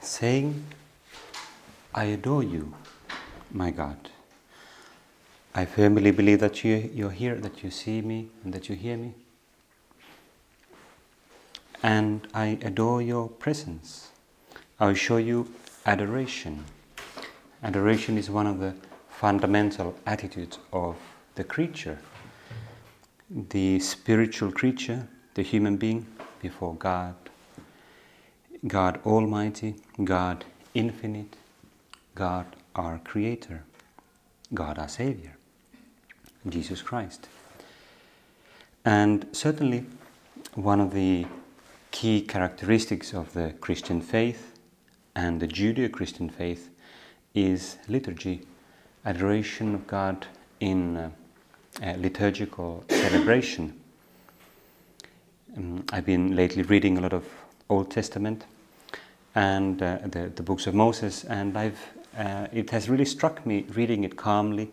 saying, I adore you, my God. I firmly believe that you, you're here, that you see me, and that you hear me. And I adore your presence. I show you adoration. Adoration is one of the fundamental attitudes of the creature, the spiritual creature, the human being before God, God Almighty, God Infinite, God our Creator, God our Savior, Jesus Christ. And certainly, one of the key characteristics of the Christian faith and the Judeo Christian faith is liturgy, adoration of God in uh, liturgical celebration. Um, I've been lately reading a lot of Old Testament and uh, the, the books of Moses, and I've, uh, it has really struck me reading it calmly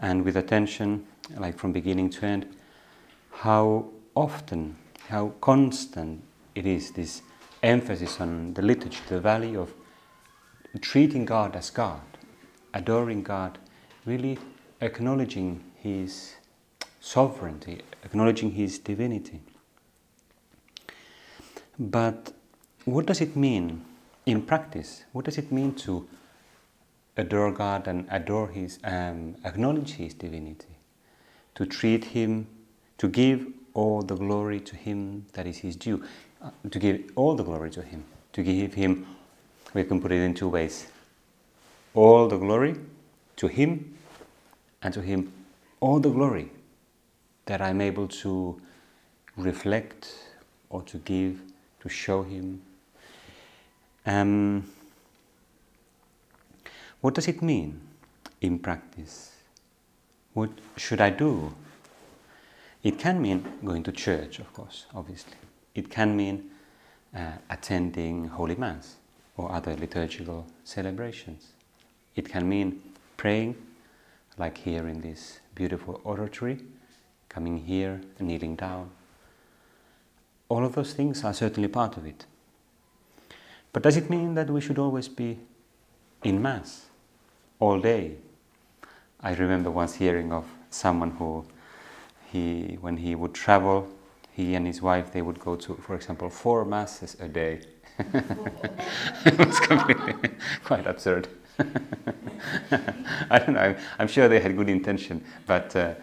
and with attention, like from beginning to end, how often, how constant it is this emphasis on the liturgy, the value of treating God as God, adoring God, really acknowledging His sovereignty, acknowledging His divinity. But what does it mean in practice? What does it mean to adore God and adore His, um, acknowledge His divinity? To treat Him, to give all the glory to Him that is His due, uh, to give all the glory to Him, to give Him, we can put it in two ways all the glory to Him, and to Him all the glory that I'm able to reflect or to give, to show Him. Um, what does it mean in practice? What should I do? It can mean going to church, of course, obviously. It can mean uh, attending Holy Mass or other liturgical celebrations. It can mean praying, like here in this beautiful oratory, coming here kneeling down. All of those things are certainly part of it. But does it mean that we should always be in Mass all day? I remember once hearing of someone who, he, when he would travel, he and his wife, they would go to, for example, four Masses a day. it was completely, quite absurd. I don't know, I'm, I'm, sure they had good intention, but uh,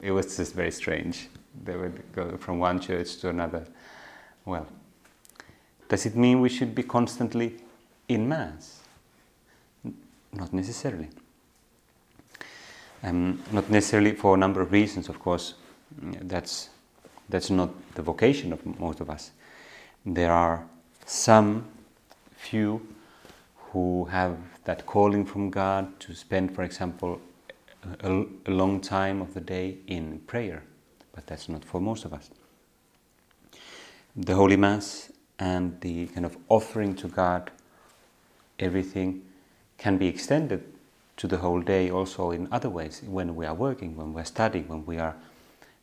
it was just very strange. They would go from one church to another. Well, does it mean we should be constantly in Mass? Not necessarily. Um, not necessarily for a number of reasons, of course. That's, that's not the vocation of most of us. There are some few who have that calling from God to spend, for example, a, a, long time of the day in prayer, but that's not for most of us. The Holy Mass and the kind of offering to God, everything can be extended to the whole day also in other ways when we are working, when we're studying, when we are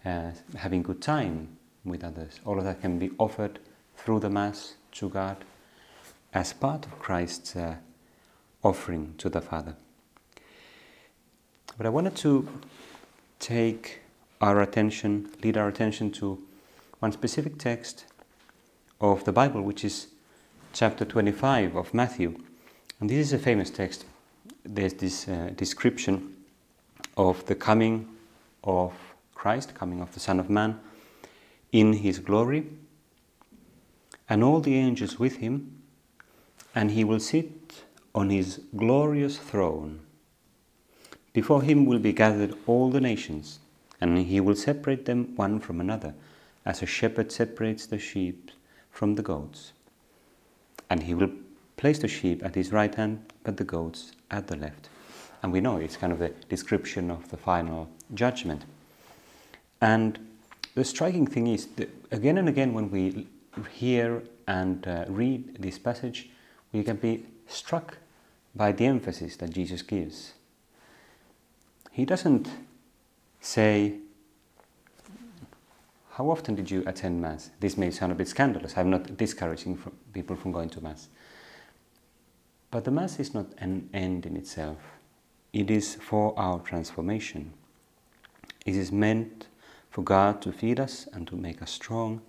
uh, having good time with others. All of that can be offered through the Mass to God as part of Christ's uh, offering to the Father. But I wanted to take our attention, lead our attention to one specific text of the Bible, which is chapter 25 of Matthew. And this is a famous text. There's this uh, description of the coming of Christ, coming of the Son of Man in his glory, and all the angels with him, and he will sit on his glorious throne. Before him will be gathered all the nations, and he will separate them one from another, as a shepherd separates the sheep from the goats. And he will place the sheep at his right hand, but the goats at the left. And we know it's kind of a description of the final judgment. And the striking thing is that again and again, when we hear and uh, read this passage, we can be struck by the emphasis that Jesus gives. He doesn't say, How often did you attend Mass? This may sound a bit scandalous. I'm not discouraging people from going to Mass. But the Mass is not an end in itself, it is for our transformation. It is meant for God to feed us and to make us strong,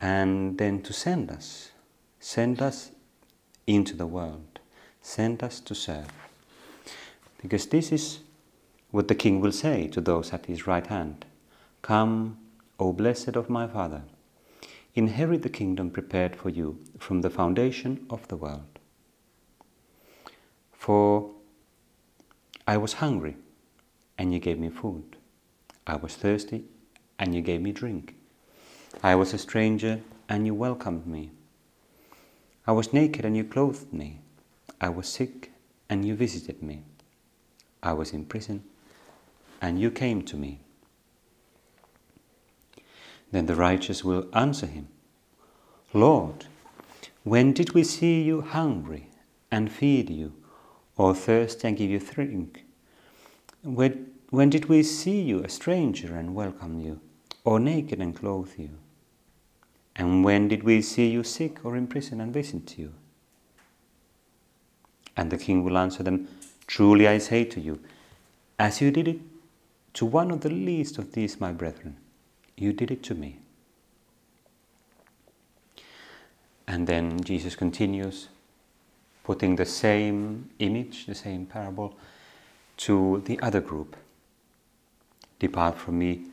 and then to send us, send us into the world, send us to serve. Because this is what the King will say to those at his right hand Come, O blessed of my Father, inherit the kingdom prepared for you from the foundation of the world. For I was hungry, and you gave me food. I was thirsty, and you gave me drink. I was a stranger, and you welcomed me. I was naked, and you clothed me. I was sick, and you visited me. I was in prison, and you came to me. Then the righteous will answer him Lord, when did we see you hungry and feed you? or thirsty and give you drink? When, when did we see you a stranger and welcome you, or naked and clothe you? And when did we see you sick or in prison and visit you? And the king will answer them, Truly I say to you, as you did it to one of the least of these my brethren, you did it to me. And then Jesus continues, putting the same image, the same parable, to the other group. Depart from me,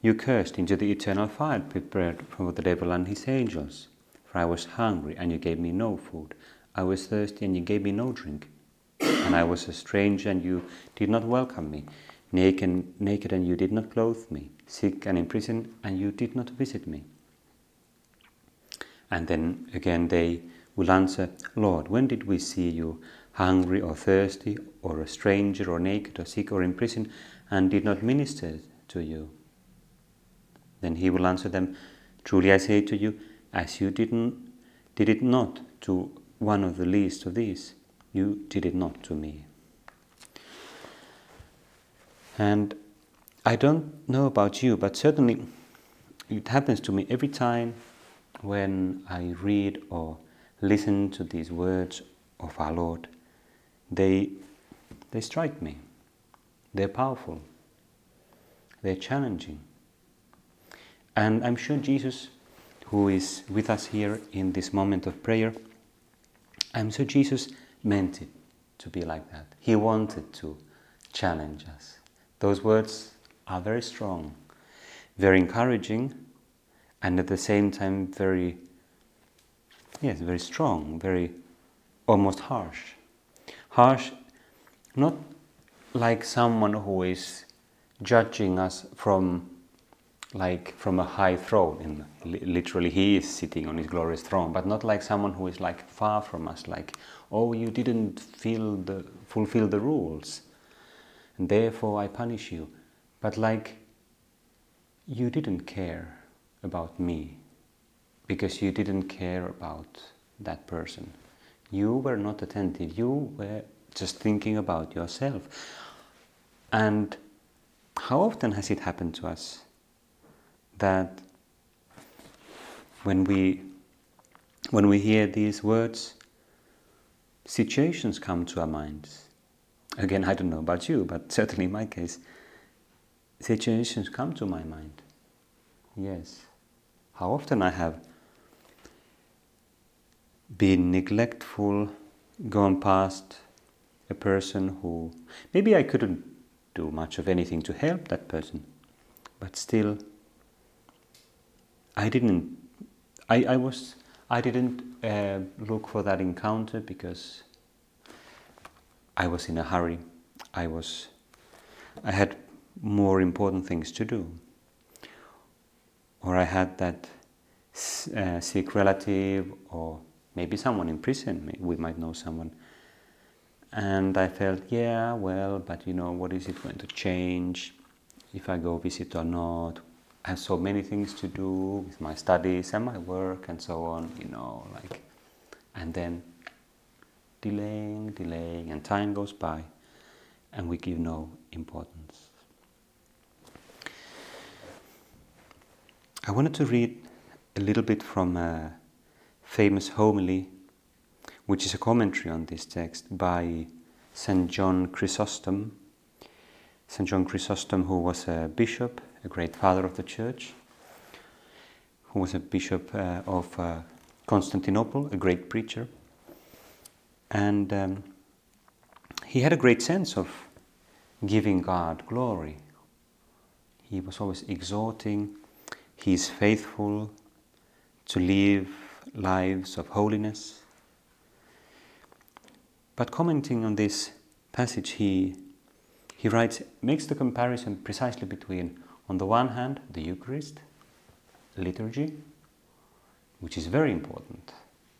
you cursed, into the eternal fire prepared for the devil and his angels. For I was hungry, and you gave me no food. I was thirsty, and you gave me no drink. And I was a stranger, and you did not welcome me. Naked, naked, and you did not clothe me. Sick and in prison, and you did not visit me. And then again they will answer, Lord, when did we see you hungry or thirsty, or a stranger, or naked, or sick, or in prison, and did not minister to you? Then he will answer them, Truly I say to you, as you didn't, did it not to one of the least of these, you did it not to me. And I don't know about you, but certainly it happens to me every time when I read or listen to these words of our Lord, they, they strike me. They're powerful. They're challenging. And I'm sure Jesus, who is with us here in this moment of prayer, I'm sure Jesus meant it to be like that. He wanted to challenge us. Those words are very strong, very encouraging, and at the same time very Yes, very strong, very almost harsh. Harsh, not like someone who is judging us from like from a high throne and literally he is sitting on his glorious throne but not like someone who is like far from us like oh you didn't feel the fulfill the rules therefore i punish you but like you didn't care about me because you didn't care about that person. You were not attentive, you were just thinking about yourself. And how often has it happened to us that when we when we hear these words, situations come to our minds. Again, I don't know about you, but certainly in my case, situations come to my mind. Yes. How often I have been neglectful, gone past a person who maybe I couldn't do much of anything to help that person, but still I didn't I, I was I didn't uh, look for that encounter because I was in a hurry. I was I had more important things to do. Or I had that uh, sick relative or Maybe someone in prison, we might know someone. And I felt, yeah, well, but you know, what is it going to change if I go visit or not? I have so many things to do with my studies and my work and so on, you know, like, and then delaying, delaying, and time goes by, and we give no importance. I wanted to read a little bit from a famous homily, which is a commentary on this text by St. John Chrysostom. St. John Chrysostom, who was a bishop, a great father of the church, who was a bishop uh, of uh, Constantinople, a great preacher. And um, he had a great sense of giving God glory. He was always exhorting, he is faithful to live lives of holiness. But commenting on this passage, he, he writes, makes the comparison precisely between, on the one hand, the Eucharist, liturgy, which is very important.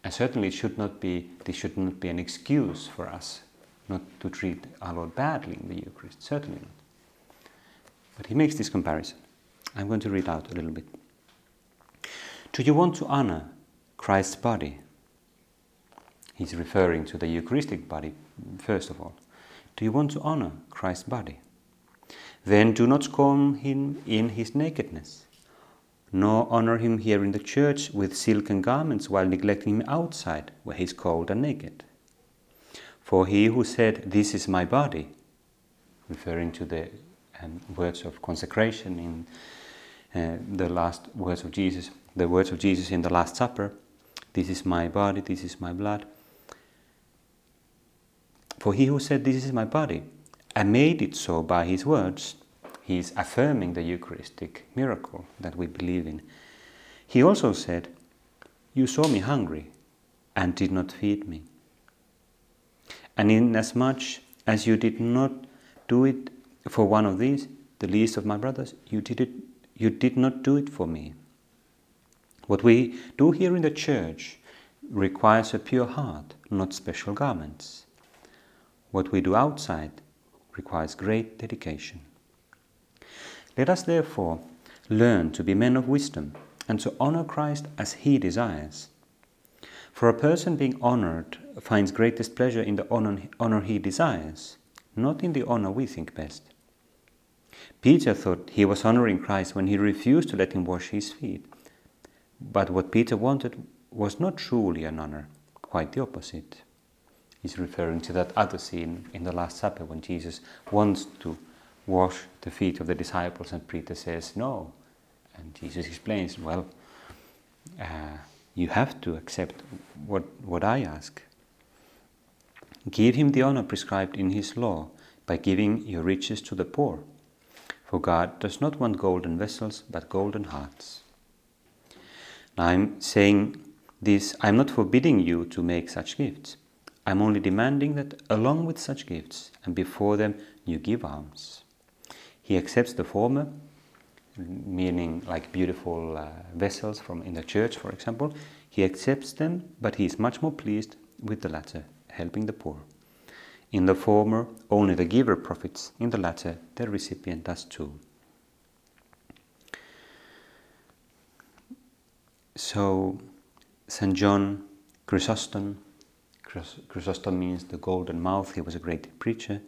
And certainly it should not be, this should not be an excuse for us not to treat our Lord badly in the Eucharist, certainly not. But he makes this comparison. I'm going to read out a little bit. Do you want to honor Christ's body? He's referring to the Eucharistic body, first of all. Do you want to honor Christ's body? Then do not scorn him in his nakedness, nor honor him here in the church with silken garments while neglecting him outside where he is cold and naked. For he who said, This is my body, referring to the um, words of consecration in uh, the last words of Jesus, the words of Jesus in the Last Supper, This is my body, this is my blood. For he who said, This is my body, and made it so by his words, he is affirming the Eucharistic miracle that we believe in. He also said, You saw me hungry and did not feed me. And inasmuch as you did not do it for one of these, the least of my brothers, you did, it, you did not do it for me. What we do here in the church requires a pure heart, not special garments. What we do outside requires great dedication. Let us therefore learn to be men of wisdom and to honor Christ as he desires. For a person being honored finds greatest pleasure in the honor, honor he desires, not in the honor we think best. Peter thought he was honoring Christ when he refused to let him wash his feet. But what Peter wanted was not truly an honor, quite the opposite. He's referring to that other scene in the Last Supper when Jesus wants to wash the feet of the disciples, and Peter says, No. And Jesus explains, Well, uh, you have to accept what, what I ask. Give him the honor prescribed in his law by giving your riches to the poor. For God does not want golden vessels, but golden hearts. Now I'm saying this, I'm not forbidding you to make such gifts. I'm only demanding that along with such gifts and before them you give alms. He accepts the former, meaning like beautiful uh, vessels from in the church, for example. He accepts them, but he is much more pleased with the latter, helping the poor. In the former, only the giver profits. In the latter, the recipient does too. So, St. John Chrysostom, Chrysostom means the golden mouth, he was a great preacher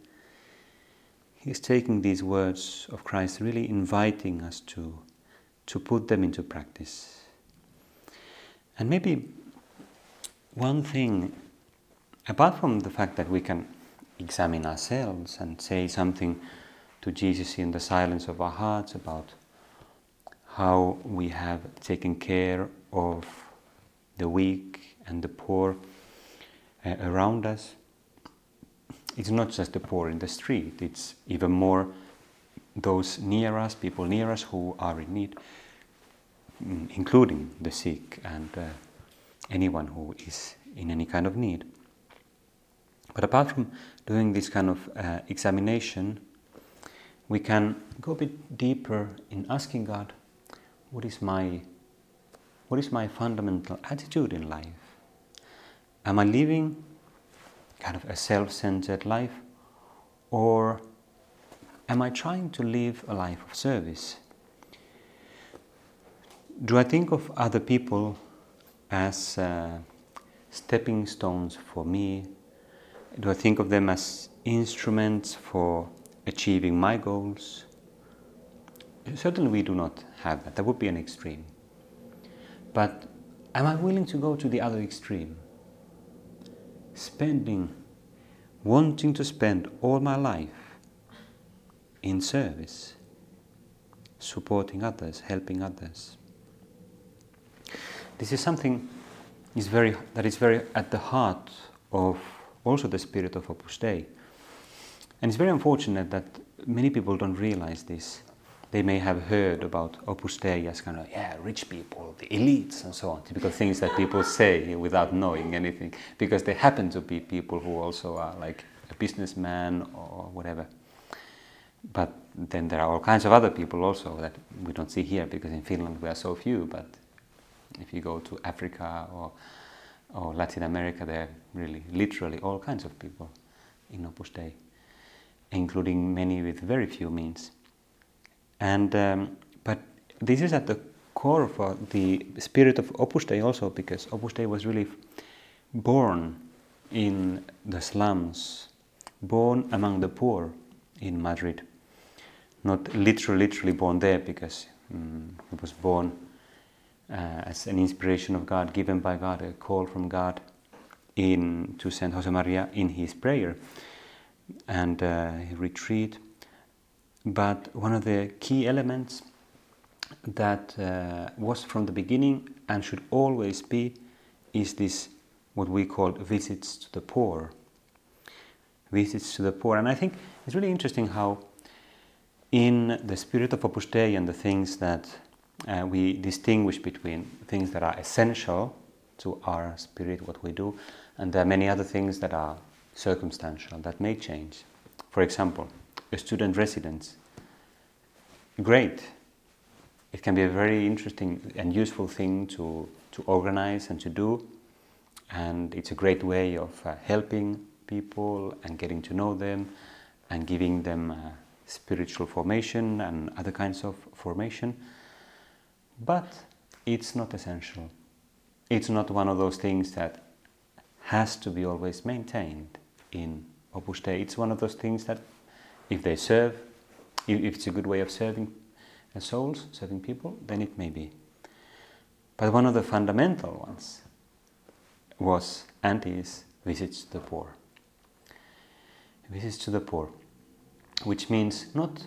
he's taking these words of Christ, really inviting us to, to put them into practice. And maybe one thing, apart from the fact that we can examine ourselves and say something to Jesus in the silence of our hearts about how we have taken care of the weak and the poor uh, around us it's not just the poor in the street, it's even more those near us, people near us who are in need, mm, including the sick and uh, anyone who is in any kind of need. But apart from doing this kind of uh, examination, we can go a bit deeper in asking God, what is my, what is my fundamental attitude in life? am I living kind of a self centered life or am I trying to live a life of service? Do I think of other people as uh, stepping stones for me? Do I think of them as instruments for achieving my goals? Certainly, we do not have that. That would be an extreme. But am I willing to go to the other extreme? Spending, wanting to spend all my life in service, supporting others, helping others. This is something is very, that is very at the heart of also the spirit of Opus Dei. And it's very unfortunate that many people don't realize this. They may have heard about Opus Dei as kind of, yeah, rich people, the elites, and so on, typical things that people say without knowing anything, because they happen to be people who also are like a businessman or whatever. But then there are all kinds of other people also that we don't see here because in Finland we are so few, but if you go to Africa or, or Latin America, there are really literally all kinds of people in Opus Dei, including many with very few means. And um, but this is at the core of uh, the spirit of Opus Dei also, because Opus Dei was really born in the slums, born among the poor in Madrid. Not literally, literally born there, because um, he was born uh, as an inspiration of God, given by God, a call from God in to Saint Josemaría in his prayer and uh, retreat. But one of the key elements that uh, was from the beginning and should always be is this what we call visits to the poor. Visits to the poor, and I think it's really interesting how, in the spirit of Opus Dei and the things that uh, we distinguish between things that are essential to our spirit, what we do, and there are many other things that are circumstantial that may change. For example, student residence. Great. It can be a very interesting and useful thing to, to organize and to do, and it's a great way of uh, helping people and getting to know them and giving them uh, spiritual formation and other kinds of formation. But it's not essential. It's not one of those things that has to be always maintained in Opus Dei. It's one of those things that, if they serve, if it's a good way of serving souls, serving people, then it may be. But one of the fundamental ones was and is visits to the poor. Visits to the poor, which means not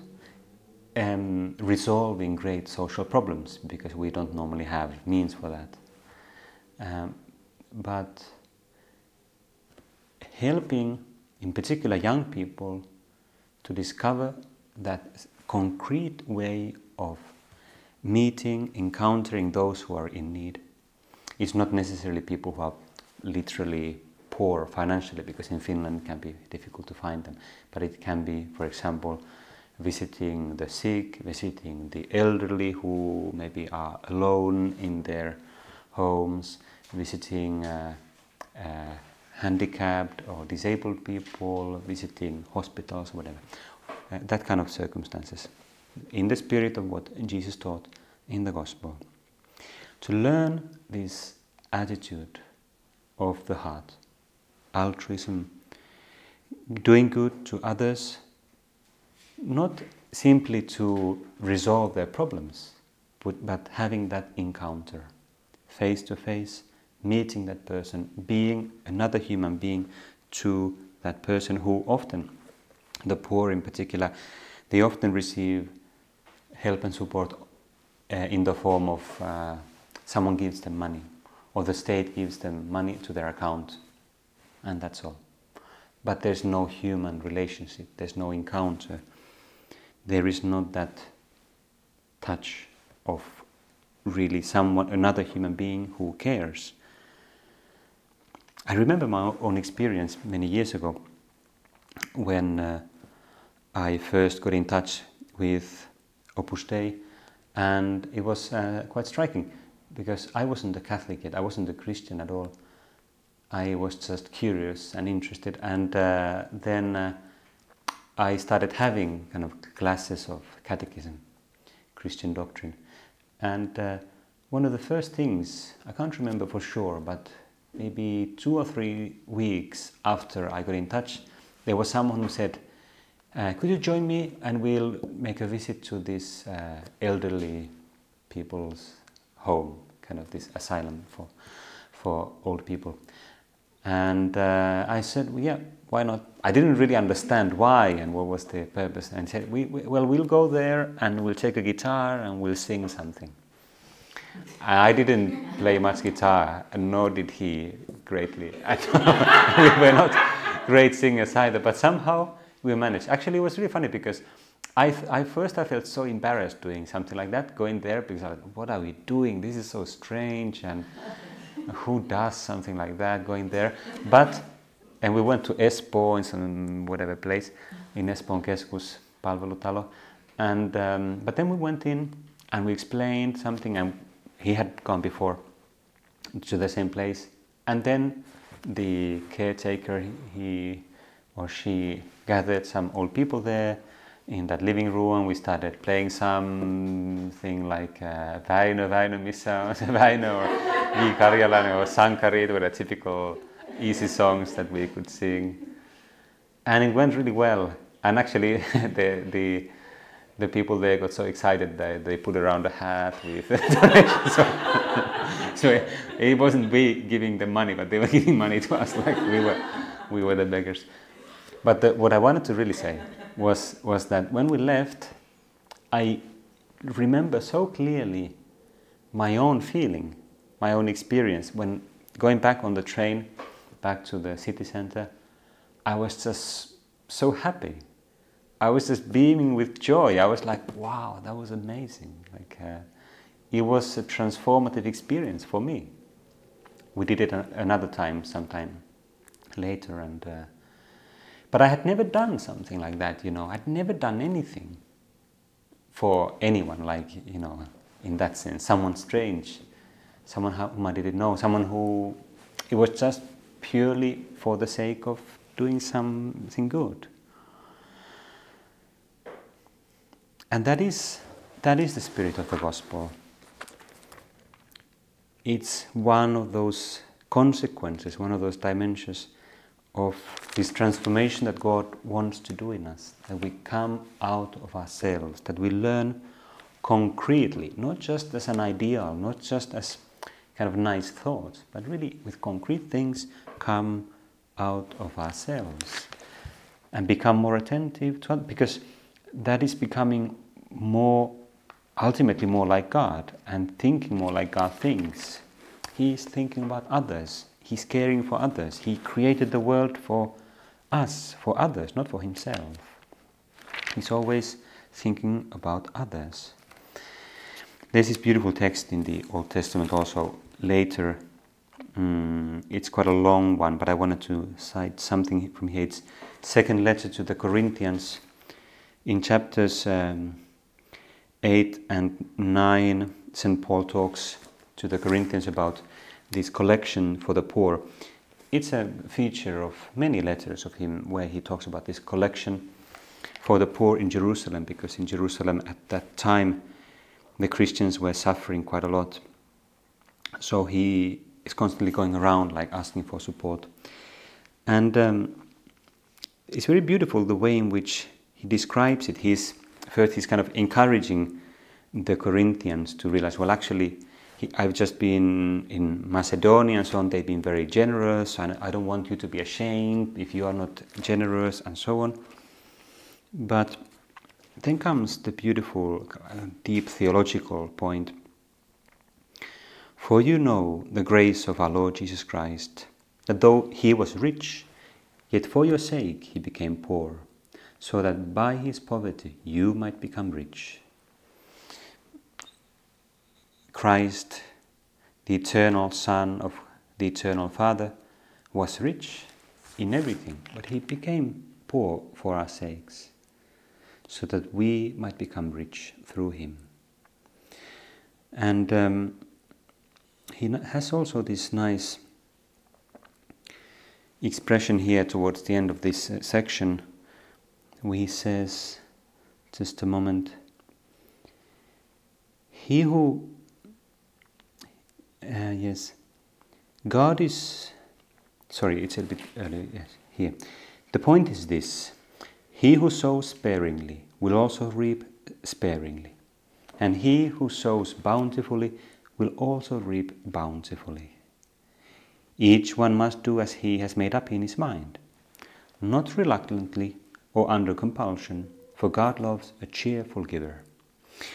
um, resolving great social problems because we don't normally have means for that. Um, but helping, in particular, young people to discover that concrete way of meeting, encountering those who are in need. It's not necessarily people who are literally poor financially, because in Finland it can be difficult to find them, but it can be, for example, visiting the sick, visiting the elderly who maybe are alone in their homes, visiting uh, uh, handicapped or disabled people, visiting hospitals, whatever. Uh, that kind of circumstances. In the spirit of what Jesus taught in the Gospel. To learn this attitude of the heart, altruism, doing good to others not simply to resolve their problems, but, but having that encounter face to face, meeting that person, being another human being to that person who often, the poor in particular, they often receive help and support uh, in the form of uh, someone gives them money or the state gives them money to their account, and that's all. But there's no human relationship, there's no encounter there is not that touch of really someone, another human being who cares. I remember my own experience many years ago when uh, I first got in touch with Opus Dei, and it was uh, quite striking because I wasn't a Catholic yet, I wasn't a Christian at all. I was just curious and interested, and uh, then uh, I started having kind of classes of catechism, Christian doctrine, and uh, one of the first things I can't remember for sure, but maybe two or three weeks after I got in touch, there was someone who said, uh, "Could you join me and we'll make a visit to this uh, elderly people's home, kind of this asylum for for old people?" And uh, I said, well, "Yeah, why not?" I didn't really understand why and what was the purpose, and said, we, we, "Well, we'll go there and we'll take a guitar and we'll sing something." I didn't play much guitar, nor did he greatly. we were not great singers either, but somehow we managed. Actually, it was really funny because I, I first I felt so embarrassed doing something like that, going there because I was, what are we doing? This is so strange, and who does something like that, going there? But and we went to Espoo in some whatever place in Espoon Keskus Palvelutalo, and um, but then we went in and we explained something and he had gone before to the same place, and then the caretaker he or she gathered some old people there in that living room. And we started playing something like uh, Väinö, Väinö, missä Väinö or I Karjalainen or Sankarit were the typical easy songs that we could sing. And it went really well. And actually, the, the the people there got so excited that they put around a hat with so, so it wasn't we giving them money, but they were giving money to us like we were, we were the beggars. But the, what I wanted to really say was, was that when we left, I remember so clearly my own feeling, my own experience. When going back on the train, back to the city center, I was just so happy I was just beaming with joy. I was like, wow, that was amazing. Like, uh, it was a transformative experience for me. We did it another time, sometime later, and uh, but I had never done something like that. You know, I'd never done anything for anyone, like you know, in that sense, someone strange, someone whom I didn't know, someone who it was just purely for the sake of doing something good. And that is, that is the spirit of the gospel. It's one of those consequences, one of those dimensions of this transformation that God wants to do in us, that we come out of ourselves, that we learn concretely, not just as an ideal, not just as kind of nice thoughts, but really with concrete things come out of ourselves and become more attentive to because that is becoming more, ultimately more like God and thinking more like God thinks. He is thinking about others. He's caring for others. He created the world for us, for others, not for himself. He's always thinking about others. There's this beautiful text in the Old Testament also later. Mm, it's quite a long one, but I wanted to cite something from here. It's second letter to the Corinthians in chapters um, 8 and 9, St. Paul talks to the Corinthians about this collection for the poor. It's a feature of many letters of him where he talks about this collection for the poor in Jerusalem, because in Jerusalem at that time the Christians were suffering quite a lot. So he is constantly going around like asking for support. And um, it's very beautiful the way in which he describes it. He's first he's kind of encouraging the Corinthians to realize, well, actually, he, I've just been in Macedonia and so on. They've been very generous, and I don't want you to be ashamed if you are not generous, and so on. But then comes the beautiful, uh, deep theological point. For you know the grace of our Lord Jesus Christ, that though he was rich, yet for your sake he became poor so that by his poverty you might become rich. Christ, the eternal Son of the eternal Father, was rich in everything, but he became poor for our sakes, so that we might become rich through him. And um, he has also this nice expression here towards the end of this uh, section, he says, just a moment, he who, uh, yes, God is, sorry, it's a bit earlier, yes, here. The point is this He who sows sparingly will also reap sparingly, and he who sows bountifully will also reap bountifully. Each one must do as he has made up in his mind, not reluctantly or under compulsion, for God loves a cheerful giver.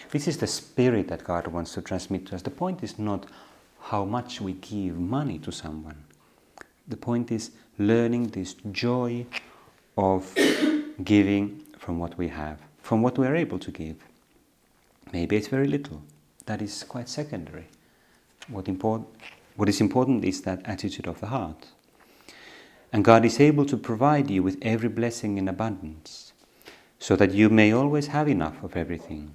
This is the spirit that God wants to transmit to us. The point is not how much we give money to someone. The point is learning this joy of giving from what we have, from what we are able to give. Maybe it's very little. That is quite secondary. What, import, what is important is that attitude of the heart. And God is able to provide you with every blessing in abundance, so that you may always have enough of everything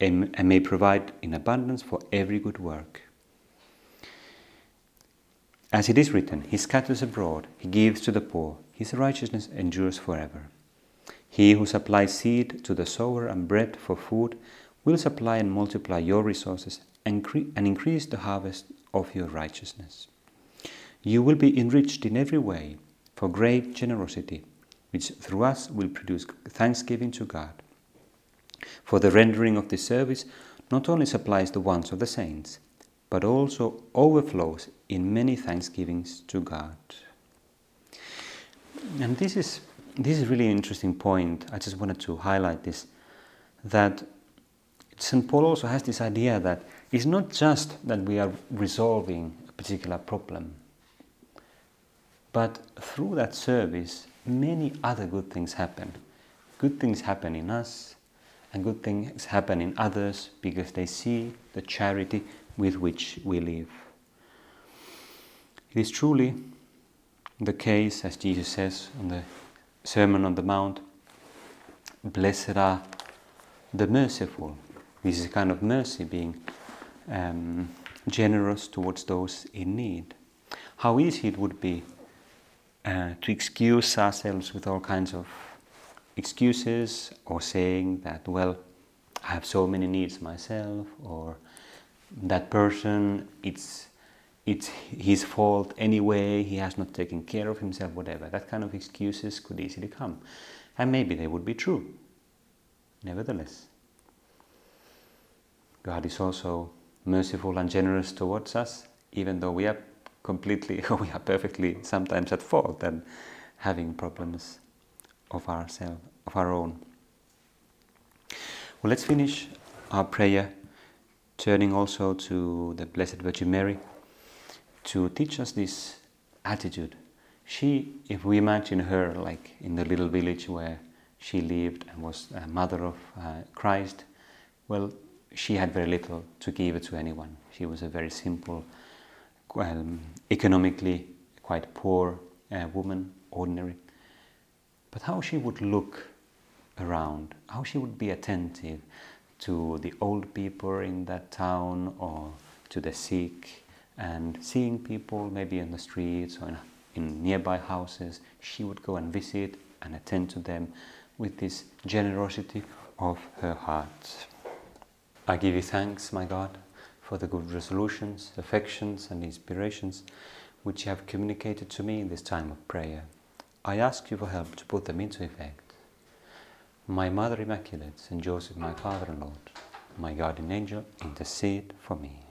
and, and may provide in abundance for every good work. As it is written, He scatters abroad, He gives to the poor, His righteousness endures forever. He who supplies seed to the sower and bread for food will supply and multiply your resources and, cre- and increase the harvest of your righteousness. You will be enriched in every way for great generosity, which through us will produce thanksgiving to God. For the rendering of this service not only supplies the wants of the saints, but also overflows in many thanksgivings to God. And this is this is really an interesting point. I just wanted to highlight this that St. Paul also has this idea that it's not just that we are resolving a particular problem, but through that service, many other good things happen. Good things happen in us, and good things happen in others because they see the charity with which we live. It is truly the case, as Jesus says on the Sermon on the Mount Blessed are the merciful. This is a kind of mercy, being um, generous towards those in need. How easy it would be uh, to excuse ourselves with all kinds of excuses or saying that, well, I have so many needs myself, or that person, it's it's his fault anyway, he has not taken care of himself, whatever. That kind of excuses could easily come. And maybe they would be true. Nevertheless, God is also merciful and generous towards us, even though we are completely, we are perfectly sometimes at fault and having problems of ourselves, of our own. Well, let's finish our prayer, turning also to the Blessed Virgin Mary to teach us this attitude. She, if we imagine her like in the little village where she lived and was a mother of uh, Christ, well, she had very little to give to anyone. She was a very simple, um, economically quite poor uh, woman, ordinary. But how she would look around, how she would be attentive to the old people in that town or to the sick, and seeing people maybe in the streets or in, in nearby houses, she would go and visit and attend to them with this generosity of her heart. I give you thanks, my God, for the good resolutions, affections, and inspirations which you have communicated to me in this time of prayer. I ask you for help to put them into effect. My Mother Immaculate, Saint Joseph, my Father and Lord, my guardian angel, intercede for me.